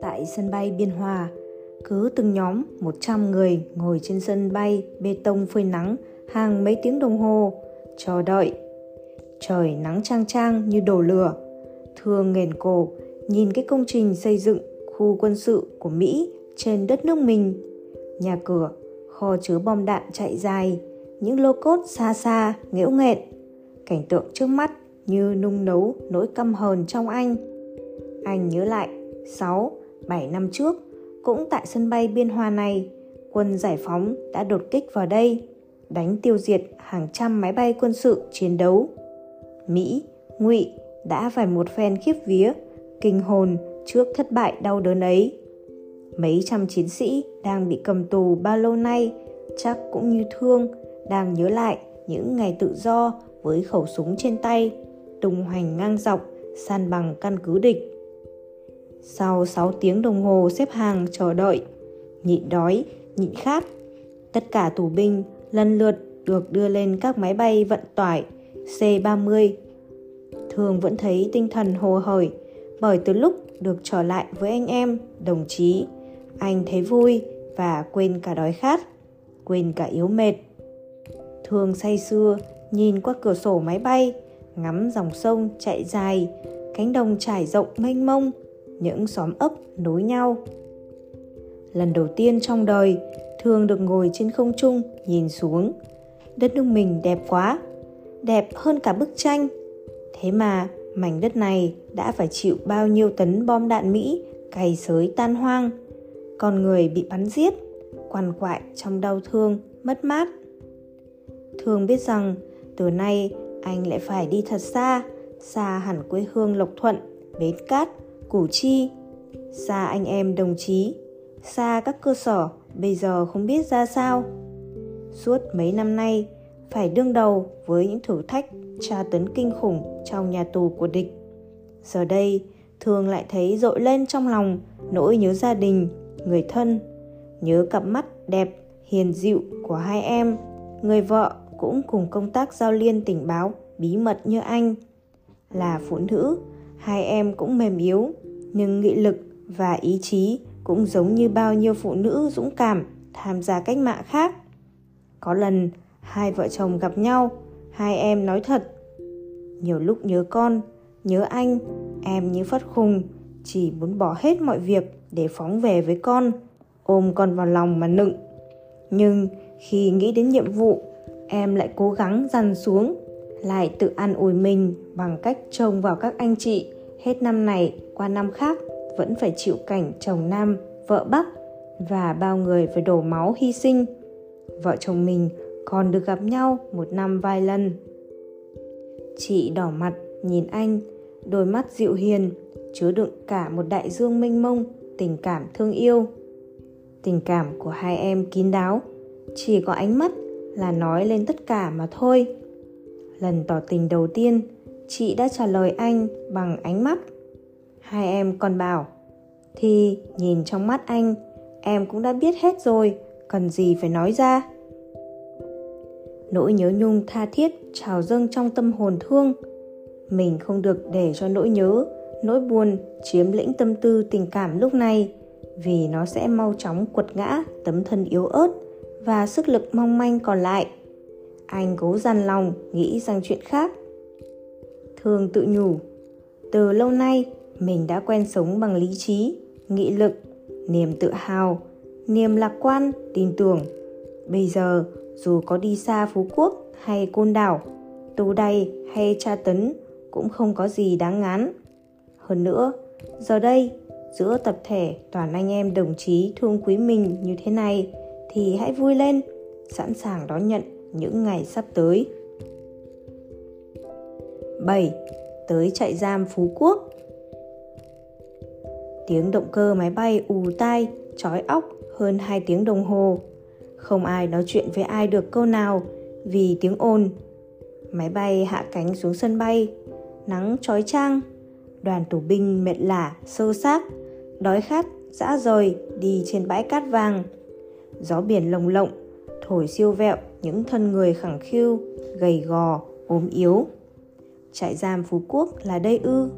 Tại sân bay Biên Hòa, cứ từng nhóm 100 người ngồi trên sân bay bê tông phơi nắng hàng mấy tiếng đồng hồ, chờ đợi. Trời nắng trang trang như đổ lửa. thường nghền cổ nhìn cái công trình xây dựng khu quân sự của Mỹ trên đất nước mình. Nhà cửa, kho chứa bom đạn chạy dài, những lô cốt xa xa, nghễu nghẹn. Cảnh tượng trước mắt như nung nấu nỗi căm hờn trong anh. Anh nhớ lại 6, 7 năm trước, cũng tại sân bay Biên Hòa này, quân giải phóng đã đột kích vào đây, đánh tiêu diệt hàng trăm máy bay quân sự chiến đấu. Mỹ, Ngụy đã phải một phen khiếp vía, kinh hồn trước thất bại đau đớn ấy. Mấy trăm chiến sĩ đang bị cầm tù bao lâu nay chắc cũng như thương đang nhớ lại những ngày tự do với khẩu súng trên tay, tung hoành ngang dọc, san bằng căn cứ địch. Sau 6 tiếng đồng hồ xếp hàng chờ đợi, nhịn đói, nhịn khát, tất cả tù binh lần lượt được đưa lên các máy bay vận tải C-30. Thường vẫn thấy tinh thần hồ hởi bởi từ lúc được trở lại với anh em, đồng chí, anh thấy vui và quên cả đói khát, quên cả yếu mệt. Thường say sưa nhìn qua cửa sổ máy bay, ngắm dòng sông chạy dài, cánh đồng trải rộng mênh mông, những xóm ấp nối nhau. Lần đầu tiên trong đời, Thường được ngồi trên không trung nhìn xuống. Đất nước mình đẹp quá, đẹp hơn cả bức tranh. Thế mà mảnh đất này đã phải chịu bao nhiêu tấn bom đạn Mỹ cày sới tan hoang. Con người bị bắn giết, quằn quại trong đau thương, mất mát. Thường biết rằng từ nay anh lại phải đi thật xa, xa hẳn quê hương Lộc Thuận, Bến Cát, Củ Chi, xa anh em đồng chí, xa các cơ sở bây giờ không biết ra sao. Suốt mấy năm nay, phải đương đầu với những thử thách tra tấn kinh khủng trong nhà tù của địch. Giờ đây, thường lại thấy dội lên trong lòng nỗi nhớ gia đình, người thân, nhớ cặp mắt đẹp, hiền dịu của hai em, người vợ cũng cùng công tác giao liên tình báo bí mật như anh. Là phụ nữ, hai em cũng mềm yếu, nhưng nghị lực và ý chí cũng giống như bao nhiêu phụ nữ dũng cảm tham gia cách mạng khác. Có lần hai vợ chồng gặp nhau, hai em nói thật. Nhiều lúc nhớ con, nhớ anh, em như phát khùng, chỉ muốn bỏ hết mọi việc để phóng về với con, ôm con vào lòng mà nựng. Nhưng khi nghĩ đến nhiệm vụ, em lại cố gắng dằn xuống, lại tự ăn ủi mình bằng cách trông vào các anh chị hết năm này qua năm khác vẫn phải chịu cảnh chồng nam, vợ bắc và bao người phải đổ máu hy sinh. Vợ chồng mình còn được gặp nhau một năm vài lần. Chị đỏ mặt nhìn anh, đôi mắt dịu hiền, chứa đựng cả một đại dương mênh mông, tình cảm thương yêu. Tình cảm của hai em kín đáo, chỉ có ánh mắt là nói lên tất cả mà thôi. Lần tỏ tình đầu tiên, chị đã trả lời anh bằng ánh mắt. Hai em còn bảo, thì nhìn trong mắt anh, em cũng đã biết hết rồi, cần gì phải nói ra. Nỗi nhớ nhung tha thiết trào dâng trong tâm hồn thương. Mình không được để cho nỗi nhớ, nỗi buồn chiếm lĩnh tâm tư tình cảm lúc này, vì nó sẽ mau chóng quật ngã tấm thân yếu ớt và sức lực mong manh còn lại. Anh cố dằn lòng nghĩ sang chuyện khác. Thường tự nhủ, từ lâu nay mình đã quen sống bằng lý trí, nghị lực, niềm tự hào, niềm lạc quan, tin tưởng. Bây giờ, dù có đi xa Phú Quốc hay Côn Đảo, tù đầy hay tra tấn cũng không có gì đáng ngán. Hơn nữa, giờ đây, giữa tập thể toàn anh em đồng chí thương quý mình như thế này thì hãy vui lên, sẵn sàng đón nhận những ngày sắp tới. 7. Tới trại giam Phú Quốc Tiếng động cơ máy bay ù tai, chói óc hơn 2 tiếng đồng hồ. Không ai nói chuyện với ai được câu nào vì tiếng ồn. Máy bay hạ cánh xuống sân bay, nắng chói chang. Đoàn tù binh mệt lả, sơ xác, đói khát, dã rời đi trên bãi cát vàng. Gió biển lồng lộng, thổi siêu vẹo những thân người khẳng khiu, gầy gò, ốm yếu. trại giam Phú Quốc là đây ư?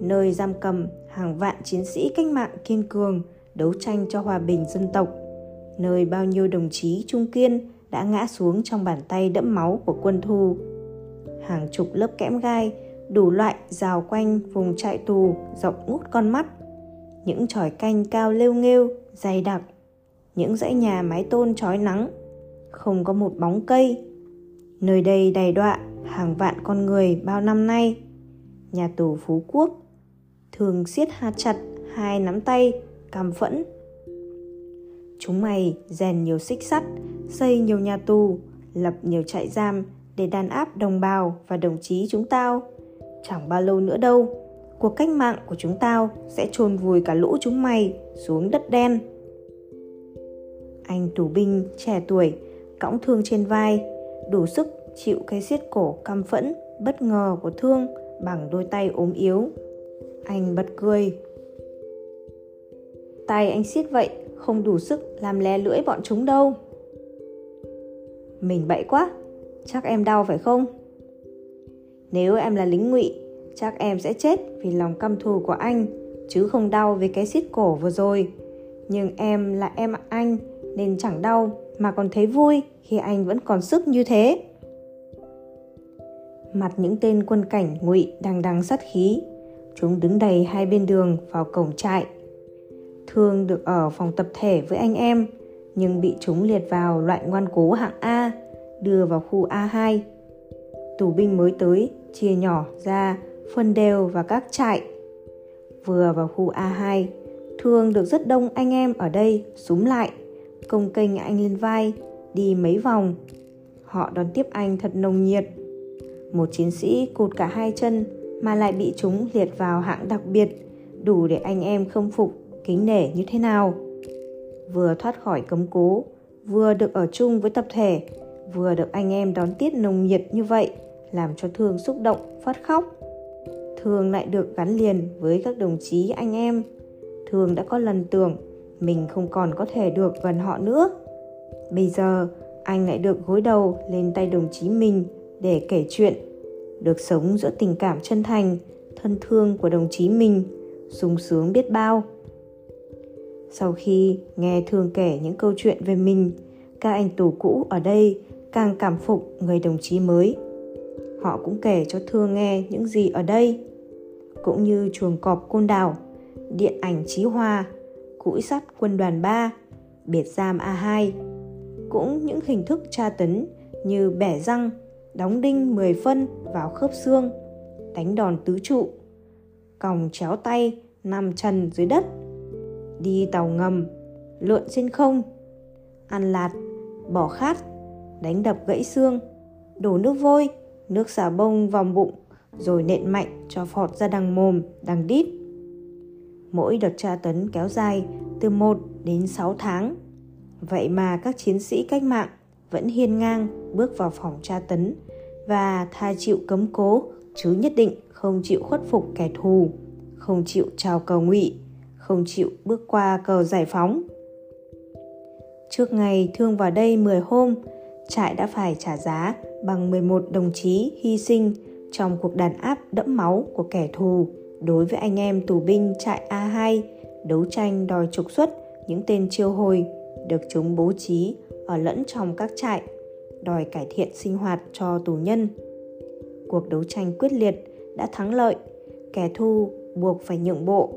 Nơi giam cầm hàng vạn chiến sĩ cách mạng kiên cường đấu tranh cho hòa bình dân tộc. Nơi bao nhiêu đồng chí trung kiên đã ngã xuống trong bàn tay đẫm máu của quân thù. Hàng chục lớp kẽm gai đủ loại rào quanh vùng trại tù rộng ngút con mắt. Những tròi canh cao lêu nghêu, dày đặc. Những dãy nhà mái tôn trói nắng. Không có một bóng cây. Nơi đây đầy đọa hàng vạn con người bao năm nay. Nhà tù Phú Quốc thường siết ha chặt hai nắm tay, cam phẫn. Chúng mày rèn nhiều xích sắt, xây nhiều nhà tù, lập nhiều trại giam để đàn áp đồng bào và đồng chí chúng tao. Chẳng bao lâu nữa đâu, cuộc cách mạng của chúng tao sẽ chôn vùi cả lũ chúng mày xuống đất đen. Anh tù binh trẻ tuổi, cõng thương trên vai, đủ sức chịu cái siết cổ căm phẫn, bất ngờ của thương bằng đôi tay ốm yếu. Anh bật cười. Tay anh siết vậy, không đủ sức làm lé lưỡi bọn chúng đâu. Mình bậy quá, chắc em đau phải không? Nếu em là lính ngụy, chắc em sẽ chết vì lòng căm thù của anh, chứ không đau vì cái siết cổ vừa rồi. Nhưng em là em anh nên chẳng đau mà còn thấy vui khi anh vẫn còn sức như thế. Mặt những tên quân cảnh ngụy đang đằng sát khí, chúng đứng đầy hai bên đường vào cổng trại. Thương được ở phòng tập thể với anh em, nhưng bị chúng liệt vào loại ngoan cố hạng A, đưa vào khu A2. Tù binh mới tới chia nhỏ ra phân đều vào các trại. Vừa vào khu A2, Thương được rất đông anh em ở đây súng lại, công kênh anh lên vai, đi mấy vòng. Họ đón tiếp anh thật nồng nhiệt. Một chiến sĩ cụt cả hai chân mà lại bị chúng liệt vào hạng đặc biệt, đủ để anh em khâm phục, kính nể như thế nào. Vừa thoát khỏi cấm cố, vừa được ở chung với tập thể, vừa được anh em đón tiếp nồng nhiệt như vậy, làm cho Thương xúc động, phát khóc. Thương lại được gắn liền với các đồng chí anh em. Thương đã có lần tưởng mình không còn có thể được gần họ nữa. Bây giờ, anh lại được gối đầu lên tay đồng chí mình để kể chuyện, được sống giữa tình cảm chân thành, thân thương của đồng chí mình, sung sướng biết bao. Sau khi nghe Thương kể những câu chuyện về mình, các anh tù cũ ở đây càng cảm phục người đồng chí mới. Họ cũng kể cho Thương nghe những gì ở đây, cũng như chuồng cọp côn đảo, điện ảnh trí Hoa, cũi sắt quân đoàn 3, biệt giam A2, cũng những hình thức tra tấn như bẻ răng, đóng đinh 10 phân vào khớp xương, đánh đòn tứ trụ, còng chéo tay nằm trần dưới đất, đi tàu ngầm, lượn trên không, ăn lạt, bỏ khát, đánh đập gãy xương, đổ nước vôi, nước xà bông vòng bụng, rồi nện mạnh cho phọt ra đằng mồm, đằng đít. Mỗi đợt tra tấn kéo dài từ 1 đến 6 tháng. Vậy mà các chiến sĩ cách mạng vẫn hiên ngang bước vào phòng tra tấn và tha chịu cấm cố chứ nhất định không chịu khuất phục kẻ thù, không chịu trào cờ ngụy, không chịu bước qua cờ giải phóng. Trước ngày thương vào đây 10 hôm, trại đã phải trả giá bằng 11 đồng chí hy sinh trong cuộc đàn áp đẫm máu của kẻ thù đối với anh em tù binh trại A2 đấu tranh đòi trục xuất những tên chiêu hồi được chúng bố trí ở lẫn trong các trại đòi cải thiện sinh hoạt cho tù nhân. Cuộc đấu tranh quyết liệt đã thắng lợi, kẻ thù buộc phải nhượng bộ.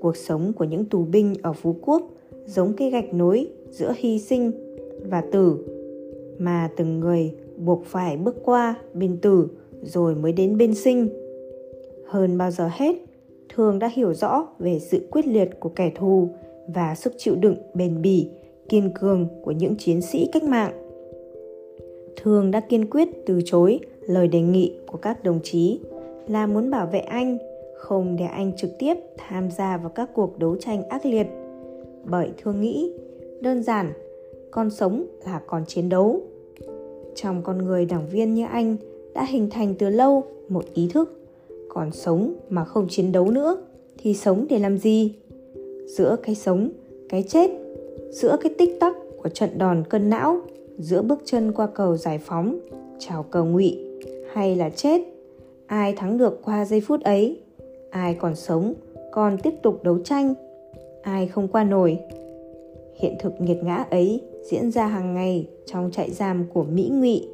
Cuộc sống của những tù binh ở Phú Quốc giống cái gạch nối giữa hy sinh và tử mà từng người buộc phải bước qua bên tử rồi mới đến bên sinh. Hơn bao giờ hết, Thường đã hiểu rõ về sự quyết liệt của kẻ thù và sức chịu đựng bền bỉ, kiên cường của những chiến sĩ cách mạng. Thường đã kiên quyết từ chối lời đề nghị của các đồng chí là muốn bảo vệ anh, không để anh trực tiếp tham gia vào các cuộc đấu tranh ác liệt. Bởi Thương nghĩ, đơn giản, con sống là còn chiến đấu. Trong con người đảng viên như anh đã hình thành từ lâu một ý thức còn sống mà không chiến đấu nữa, thì sống để làm gì? Giữa cái sống, cái chết, giữa cái tích tắc của trận đòn cân não, giữa bước chân qua cầu giải phóng, chào cầu ngụy, hay là chết, ai thắng được qua giây phút ấy? Ai còn sống, còn tiếp tục đấu tranh? Ai không qua nổi? Hiện thực nghiệt ngã ấy diễn ra hàng ngày trong trại giam của mỹ ngụy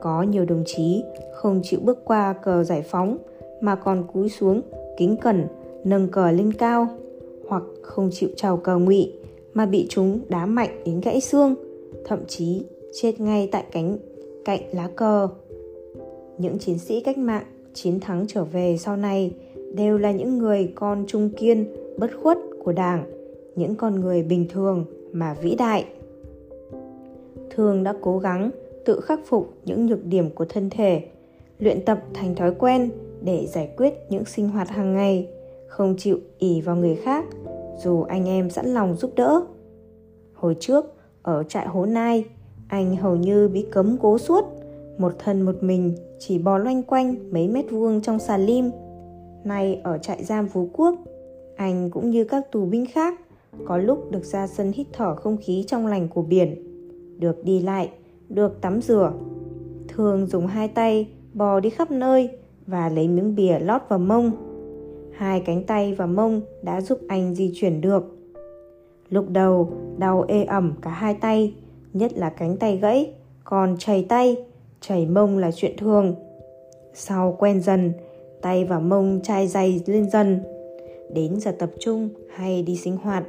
có nhiều đồng chí không chịu bước qua cờ giải phóng, mà còn cúi xuống, kính cẩn, nâng cờ lên cao, hoặc không chịu chào cờ ngụy, mà bị chúng đá mạnh đến gãy xương, thậm chí chết ngay tại cánh, cạnh lá cờ. Những chiến sĩ cách mạng chiến thắng trở về sau này đều là những người con trung kiên, bất khuất của đảng, những con người bình thường mà vĩ đại. Thường đã cố gắng tự khắc phục những nhược điểm của thân thể, luyện tập thành thói quen để giải quyết những sinh hoạt hàng ngày, không chịu ỉ vào người khác, dù anh em sẵn lòng giúp đỡ. Hồi trước, ở trại hố nai, anh hầu như bị cấm cố suốt, một thân một mình chỉ bò loanh quanh mấy mét vuông trong xà lim. Nay ở trại giam phú quốc, anh cũng như các tù binh khác, có lúc được ra sân hít thở không khí trong lành của biển, được đi lại được tắm rửa. Thường dùng hai tay bò đi khắp nơi và lấy miếng bìa lót vào mông. Hai cánh tay và mông đã giúp anh di chuyển được. Lúc đầu, đau ê ẩm cả hai tay, nhất là cánh tay gãy, còn chảy tay, chảy mông là chuyện thường. Sau quen dần, tay và mông chai dày lên dần. Đến giờ tập trung hay đi sinh hoạt,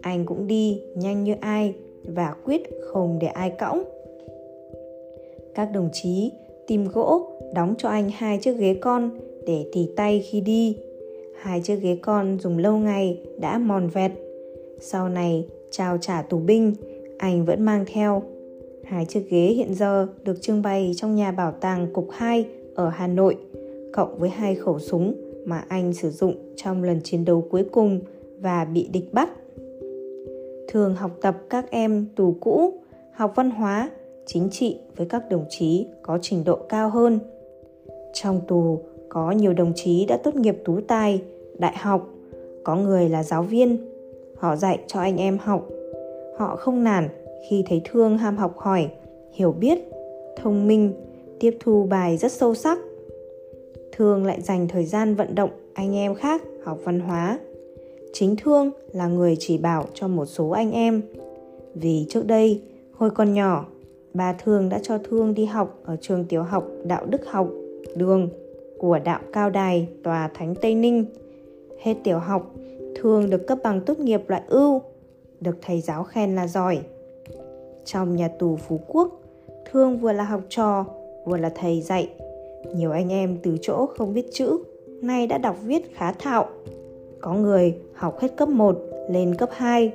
anh cũng đi nhanh như ai và quyết không để ai cõng các đồng chí tìm gỗ, đóng cho anh hai chiếc ghế con để tỉ tay khi đi. Hai chiếc ghế con dùng lâu ngày đã mòn vẹt. Sau này, trao trả tù binh, anh vẫn mang theo. Hai chiếc ghế hiện giờ được trưng bày trong nhà bảo tàng cục 2 ở Hà Nội, cộng với hai khẩu súng mà anh sử dụng trong lần chiến đấu cuối cùng và bị địch bắt. Thường học tập các em tù cũ, học văn hóa chính trị với các đồng chí có trình độ cao hơn. Trong tù, có nhiều đồng chí đã tốt nghiệp tú tài, đại học, có người là giáo viên. Họ dạy cho anh em học. Họ không nản khi thấy thương ham học hỏi, hiểu biết, thông minh, tiếp thu bài rất sâu sắc. Thương lại dành thời gian vận động anh em khác học văn hóa. Chính thương là người chỉ bảo cho một số anh em. Vì trước đây, hồi còn nhỏ bà thương đã cho thương đi học ở trường tiểu học đạo đức học, đường của đạo cao đài, tòa thánh tây ninh. Hết tiểu học, thương được cấp bằng tốt nghiệp loại ưu, được thầy giáo khen là giỏi. Trong nhà tù phú quốc, thương vừa là học trò, vừa là thầy dạy. Nhiều anh em từ chỗ không biết chữ, nay đã đọc viết khá thạo. Có người học hết cấp 1 lên cấp 2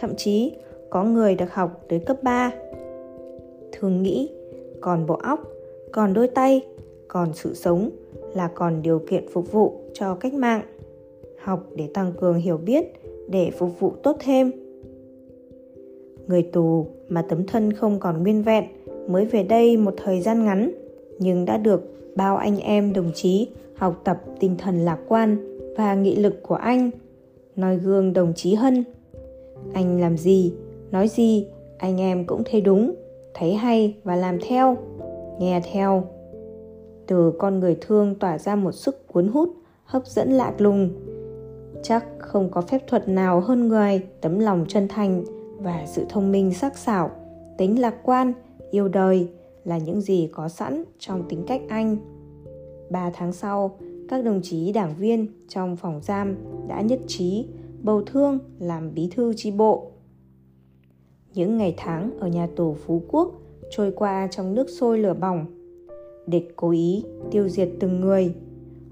thậm chí có người được học tới cấp 3 thường nghĩ, còn bộ óc, còn đôi tay, còn sự sống là còn điều kiện phục vụ cho cách mạng. Học để tăng cường hiểu biết, để phục vụ tốt thêm. Người tù mà tấm thân không còn nguyên vẹn mới về đây một thời gian ngắn, nhưng đã được bao anh em đồng chí học tập tinh thần lạc quan và nghị lực của anh. Nói gương đồng chí hân. Anh làm gì, nói gì, anh em cũng thấy đúng thấy hay và làm theo, nghe theo. Từ con người thương tỏa ra một sức cuốn hút, hấp dẫn lạ lùng. Chắc không có phép thuật nào hơn người tấm lòng chân thành và sự thông minh sắc sảo, tính lạc quan, yêu đời là những gì có sẵn trong tính cách anh. Ba tháng sau, các đồng chí đảng viên trong phòng giam đã nhất trí bầu thương làm bí thư tri bộ những ngày tháng ở nhà tù phú quốc trôi qua trong nước sôi lửa bỏng. Địch cố ý tiêu diệt từng người.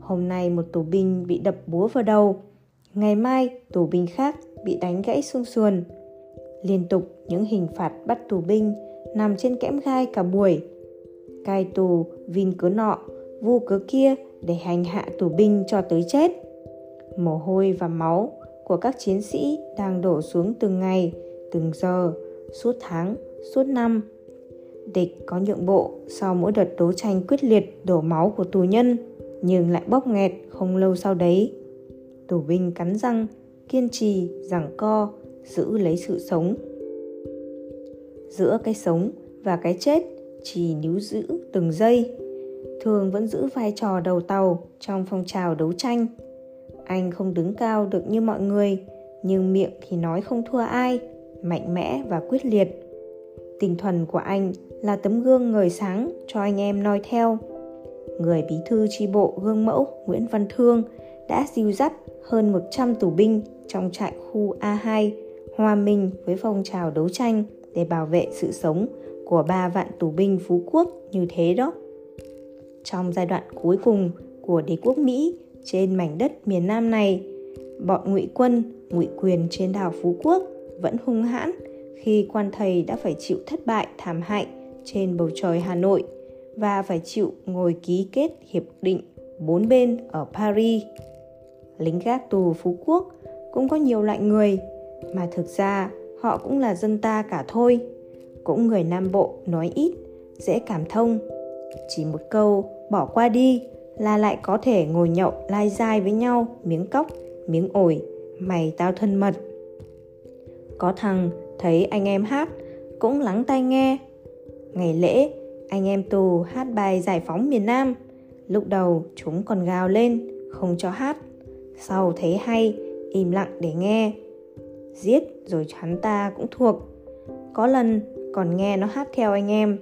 Hôm nay một tù binh bị đập búa vào đầu. Ngày mai, tù binh khác bị đánh gãy xương sườn. Liên tục những hình phạt bắt tù binh nằm trên kẽm gai cả buổi. Cai tù vin cớ nọ, vu cớ kia để hành hạ tù binh cho tới chết. Mồ hôi và máu của các chiến sĩ đang đổ xuống từng ngày, từng giờ suốt tháng suốt năm. Địch có nhượng bộ sau mỗi đợt đấu tranh quyết liệt đổ máu của tù nhân nhưng lại bóp nghẹt không lâu sau đấy. Tù binh cắn răng kiên trì giằng co giữ lấy sự sống. Giữa cái sống và cái chết chỉ níu giữ từng giây. Thường vẫn giữ vai trò đầu tàu trong phong trào đấu tranh. Anh không đứng cao được như mọi người, nhưng miệng thì nói không thua ai, mạnh mẽ và quyết liệt. Tinh thần của anh là tấm gương ngời sáng cho anh em noi theo. Người bí thư tri bộ gương mẫu Nguyễn Văn Thương đã dìu dắt hơn 100 tù binh trong trại khu A2 hòa mình với phong trào đấu tranh để bảo vệ sự sống của ba vạn tù binh Phú Quốc như thế đó. Trong giai đoạn cuối cùng của đế quốc Mỹ trên mảnh đất miền Nam này, bọn ngụy quân, ngụy quyền trên đảo Phú Quốc vẫn hung hãn khi quan thầy đã phải chịu thất bại thảm hại trên bầu trời Hà Nội và phải chịu ngồi ký kết hiệp định bốn bên ở Paris. Lính gác tù Phú Quốc cũng có nhiều loại người mà thực ra họ cũng là dân ta cả thôi. Cũng người Nam Bộ nói ít, dễ cảm thông. Chỉ một câu bỏ qua đi là lại có thể ngồi nhậu lai dai với nhau miếng cóc, miếng ổi, mày tao thân mật. Có thằng thấy anh em hát cũng lắng tai nghe. Ngày lễ, anh em tù hát bài giải phóng miền Nam. Lúc đầu chúng còn gào lên, không cho hát. Sau thấy hay, im lặng để nghe. Giết rồi hắn ta cũng thuộc. Có lần còn nghe nó hát theo anh em.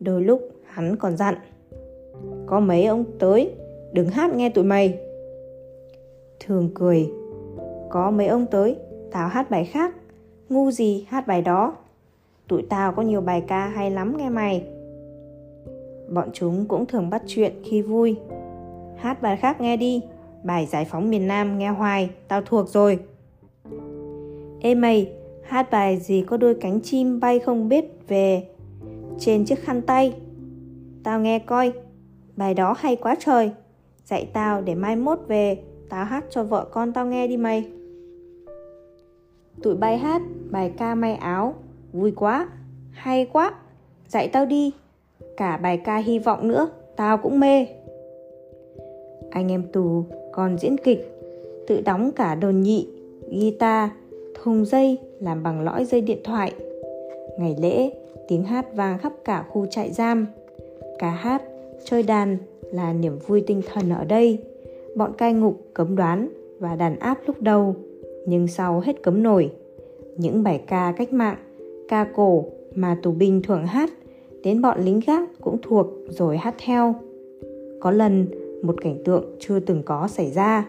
Đôi lúc hắn còn dặn. Có mấy ông tới, đừng hát nghe tụi mày. Thường cười. Có mấy ông tới, tao hát bài khác Ngu gì hát bài đó? Tụi tao có nhiều bài ca hay lắm nghe mày. Bọn chúng cũng thường bắt chuyện khi vui. Hát bài khác nghe đi. Bài giải phóng miền Nam nghe hoài, Tao thuộc rồi. Ê mày, Hát bài gì có đôi cánh chim bay không biết về Trên chiếc khăn tay? Tao nghe coi, Bài đó hay quá trời. Dạy tao để mai mốt về, Tao hát cho vợ con tao nghe đi mày. Tụi bay hát bài ca may áo. Vui quá, hay quá. Dạy tao đi. Cả bài ca hy vọng nữa Tao cũng mê. Anh em tù còn diễn kịch. Tự đóng cả đồn nhị Guitar, thùng dây Làm bằng lõi dây điện thoại. Ngày lễ tiếng hát vang khắp cả khu trại giam. Cả hát, chơi đàn là niềm vui tinh thần ở đây. Bọn cai ngục cấm đoán và đàn áp lúc đầu nhưng sau hết cấm nổi. Những bài ca cách mạng, ca cổ mà tù binh thường hát, đến bọn lính gác cũng thuộc rồi hát theo. Có lần, một cảnh tượng chưa từng có xảy ra.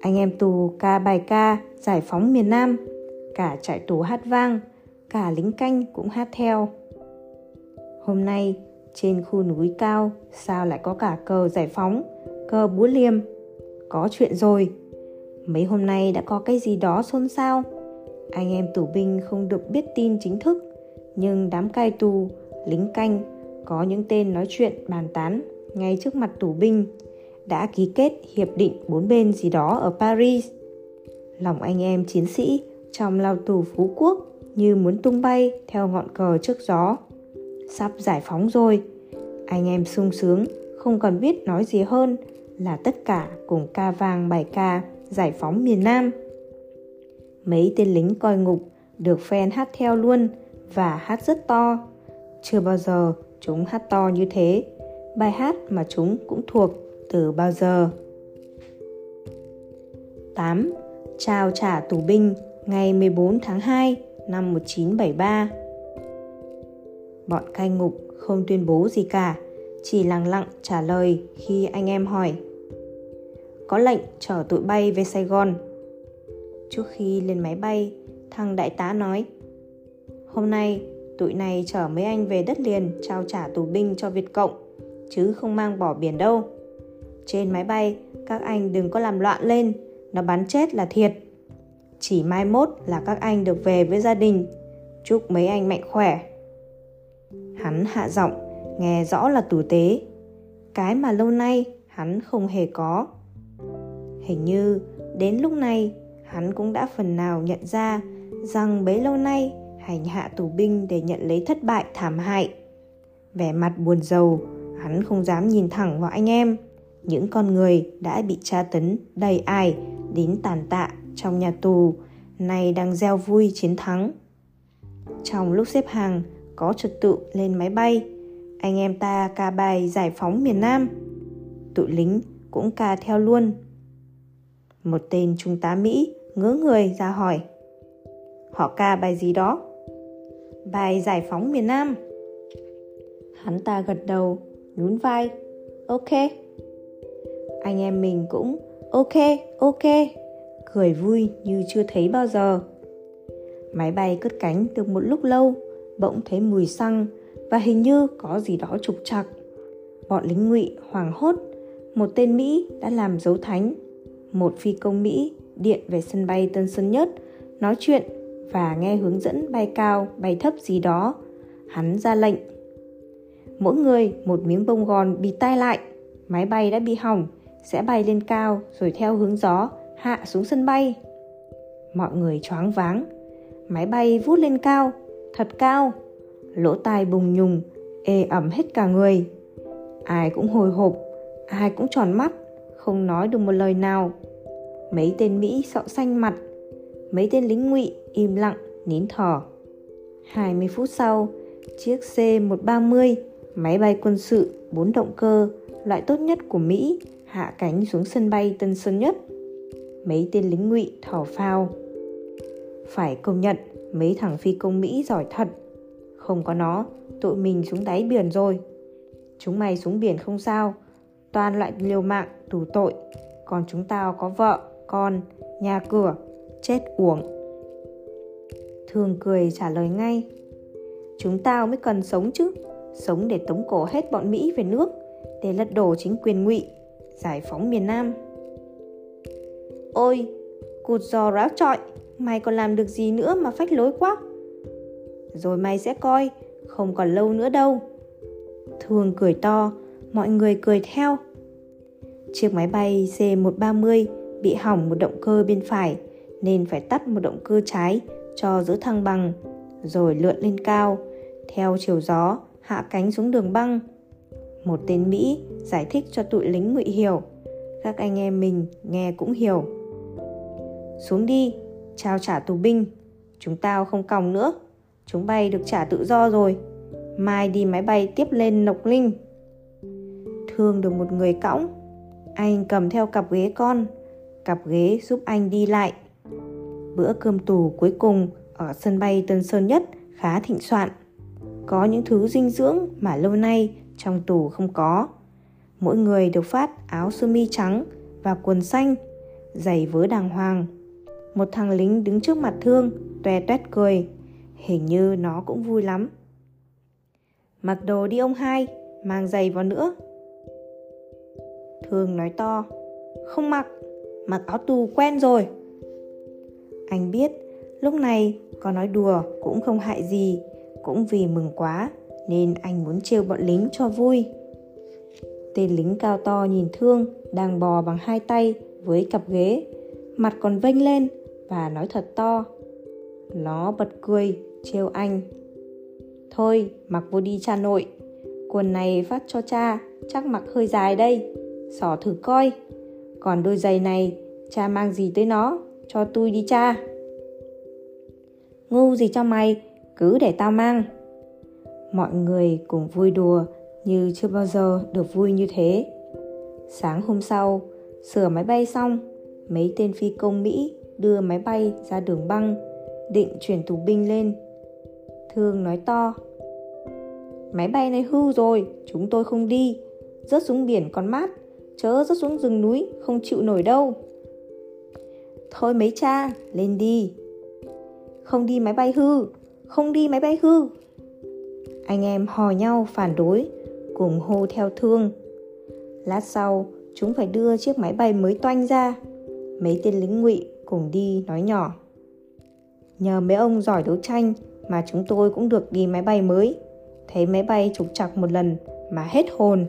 Anh em tù ca bài ca giải phóng miền Nam, cả trại tù hát vang, cả lính canh cũng hát theo. Hôm nay, trên khu núi cao sao lại có cả cờ giải phóng, cờ búa liềm. Có chuyện rồi, mấy hôm nay đã có cái gì đó xôn xao. Anh em tù binh không được biết tin chính thức. Nhưng đám cai tù, lính canh, có những tên nói chuyện, bàn tán ngay trước mặt tù binh, đã ký kết hiệp định bốn bên gì đó ở paris. Lòng anh em chiến sĩ trong lao tù phú quốc như muốn tung bay theo ngọn cờ trước gió. Sắp giải phóng rồi, anh em sung sướng, không còn biết nói gì hơn là tất cả cùng ca vang bài ca giải phóng miền Nam. Mấy tên lính coi ngục được fan hát theo luôn và hát rất to. Chưa bao giờ chúng hát to như thế. Bài hát mà chúng cũng thuộc từ bao giờ. 8. Trao trả tù binh ngày 14 tháng 2 năm 1973. Bọn cai ngục không tuyên bố gì cả, chỉ lặng lặng trả lời khi anh em hỏi có lệnh chở tụi bay về Sài Gòn. Trước khi lên máy bay, thằng đại tá nói Hôm nay, tụi này chở mấy anh về đất liền trao trả tù binh cho Việt Cộng, chứ không mang bỏ biển đâu. Trên máy bay, các anh đừng có làm loạn lên, nó bắn chết là thiệt. Chỉ mai mốt là các anh được về với gia đình. Chúc mấy anh mạnh khỏe. Hắn hạ giọng, nghe rõ là tử tế. Cái mà lâu nay hắn không hề có. Hình như đến lúc này hắn cũng đã phần nào nhận ra rằng bấy lâu nay hành hạ tù binh để nhận lấy thất bại thảm hại. Vẻ mặt buồn rầu, hắn không dám nhìn thẳng vào anh em, những con người đã bị tra tấn đầy ải đến tàn tạ trong nhà tù, nay đang gieo vui chiến thắng. Trong lúc xếp hàng có trật tự lên máy bay, anh em ta ca bài giải phóng miền Nam tụi lính cũng ca theo luôn. Một tên trung tá Mỹ ngớ người ra hỏi. Họ ca bài gì đó? Bài giải phóng miền Nam. Hắn ta gật đầu, nhún vai. Ok. Anh em mình cũng ok, ok. Cười vui như chưa thấy bao giờ. Máy bay cất cánh được một lúc lâu, bỗng thấy mùi xăng và hình như có gì đó trục trặc. Bọn lính ngụy hoảng hốt, một tên Mỹ đã làm dấu thánh. Một phi công Mỹ điện về sân bay Tân Sơn Nhất, nói chuyện và nghe hướng dẫn bay cao, bay thấp gì đó. Hắn ra lệnh. Mỗi người một miếng bông gòn bị tai lại. Máy bay đã bị hỏng, sẽ bay lên cao rồi theo hướng gió hạ xuống sân bay. Mọi người choáng váng. Máy bay vút lên cao, thật cao. Lỗ tai bùng nhùng, ê ẩm hết cả người. Ai cũng hồi hộp, ai cũng tròn mắt, không nói được một lời nào. Mấy tên Mỹ sợ xanh mặt, mấy tên lính ngụy im lặng, nín thở. 20 phút sau, chiếc C-130, máy bay quân sự 4 động cơ, loại tốt nhất của Mỹ, hạ cánh xuống sân bay Tân Sơn Nhất. Mấy tên lính ngụy thở phao. Phải công nhận, mấy thằng phi công Mỹ giỏi thật. Không có nó, tụi mình xuống đáy biển rồi. Chúng mày xuống biển không sao, toàn loại liều mạng, tù tội. Còn chúng tao có vợ, con, nhà cửa, chết uổng. Thường cười trả lời ngay. Chúng tao mới cần sống chứ, sống để tống cổ hết bọn Mỹ về nước, để lật đổ chính quyền ngụy, giải phóng miền Nam. Ôi, cụt giò ráo trọi, mày còn làm được gì nữa mà phách lối quá. Rồi mày sẽ coi, không còn lâu nữa đâu. Thường cười to, mọi người cười theo. Chiếc máy bay C-130 bị hỏng một động cơ bên phải nên phải tắt một động cơ trái cho giữ thăng bằng, rồi lượn lên cao, theo chiều gió hạ cánh xuống đường băng. Một tên Mỹ giải thích cho tụi lính ngụy hiểu, các anh em mình nghe cũng hiểu. Xuống đi, trao trả tù binh, chúng tao không còng nữa, chúng bay được trả tự do rồi. Mai đi máy bay tiếp lên Nộc Linh. Thương được một người cõng, anh cầm theo cặp ghế con, cặp ghế giúp anh đi lại. Bữa cơm tù cuối cùng ở sân bay Tân Sơn Nhất khá thịnh soạn. Có những thứ dinh dưỡng mà lâu nay trong tù không có. Mỗi người được phát áo sơ mi trắng và quần xanh, giày vớ đàng hoàng. Một thằng lính đứng trước mặt Thương, toe toét cười. Hình như nó cũng vui lắm. Mặc đồ đi ông hai, mang giày vào nữa. Thương nói to, không mặc, mặc áo tù quen rồi. Anh biết, lúc này có nói đùa cũng không hại gì, cũng vì mừng quá nên anh muốn trêu bọn lính cho vui. Tên lính cao to nhìn Thương đang bò bằng hai tay với cặp ghế, mặt còn vênh lên và nói thật to. Nó bật cười, trêu anh. Thôi, mặc vô đi cha nội. Quần này phát cho cha, chắc mặc hơi dài đây. Xỏ thử coi. Còn đôi giày này, cha mang gì tới nó, cho tôi đi cha. Ngu gì cho mày, cứ để tao mang. Mọi người cùng vui đùa như chưa bao giờ được vui như thế. Sáng hôm sau, sửa máy bay xong, mấy tên phi công Mỹ đưa máy bay ra đường băng, định chuyển tù binh lên. Thương nói to, Máy bay này hư rồi, chúng tôi không đi. Rớt xuống biển còn mát, chớ rớt xuống rừng núi, không chịu nổi đâu. Thôi mấy cha, lên đi. Không đi máy bay hư, không đi máy bay hư. Anh em hò nhau phản đối, cùng hô theo thương. Lát sau, chúng phải đưa chiếc máy bay mới toanh ra. Mấy tên lính ngụy cùng đi nói nhỏ. Nhờ mấy ông giỏi đấu tranh mà chúng tôi cũng được đi máy bay mới thấy máy bay trục trặc một lần mà hết hồn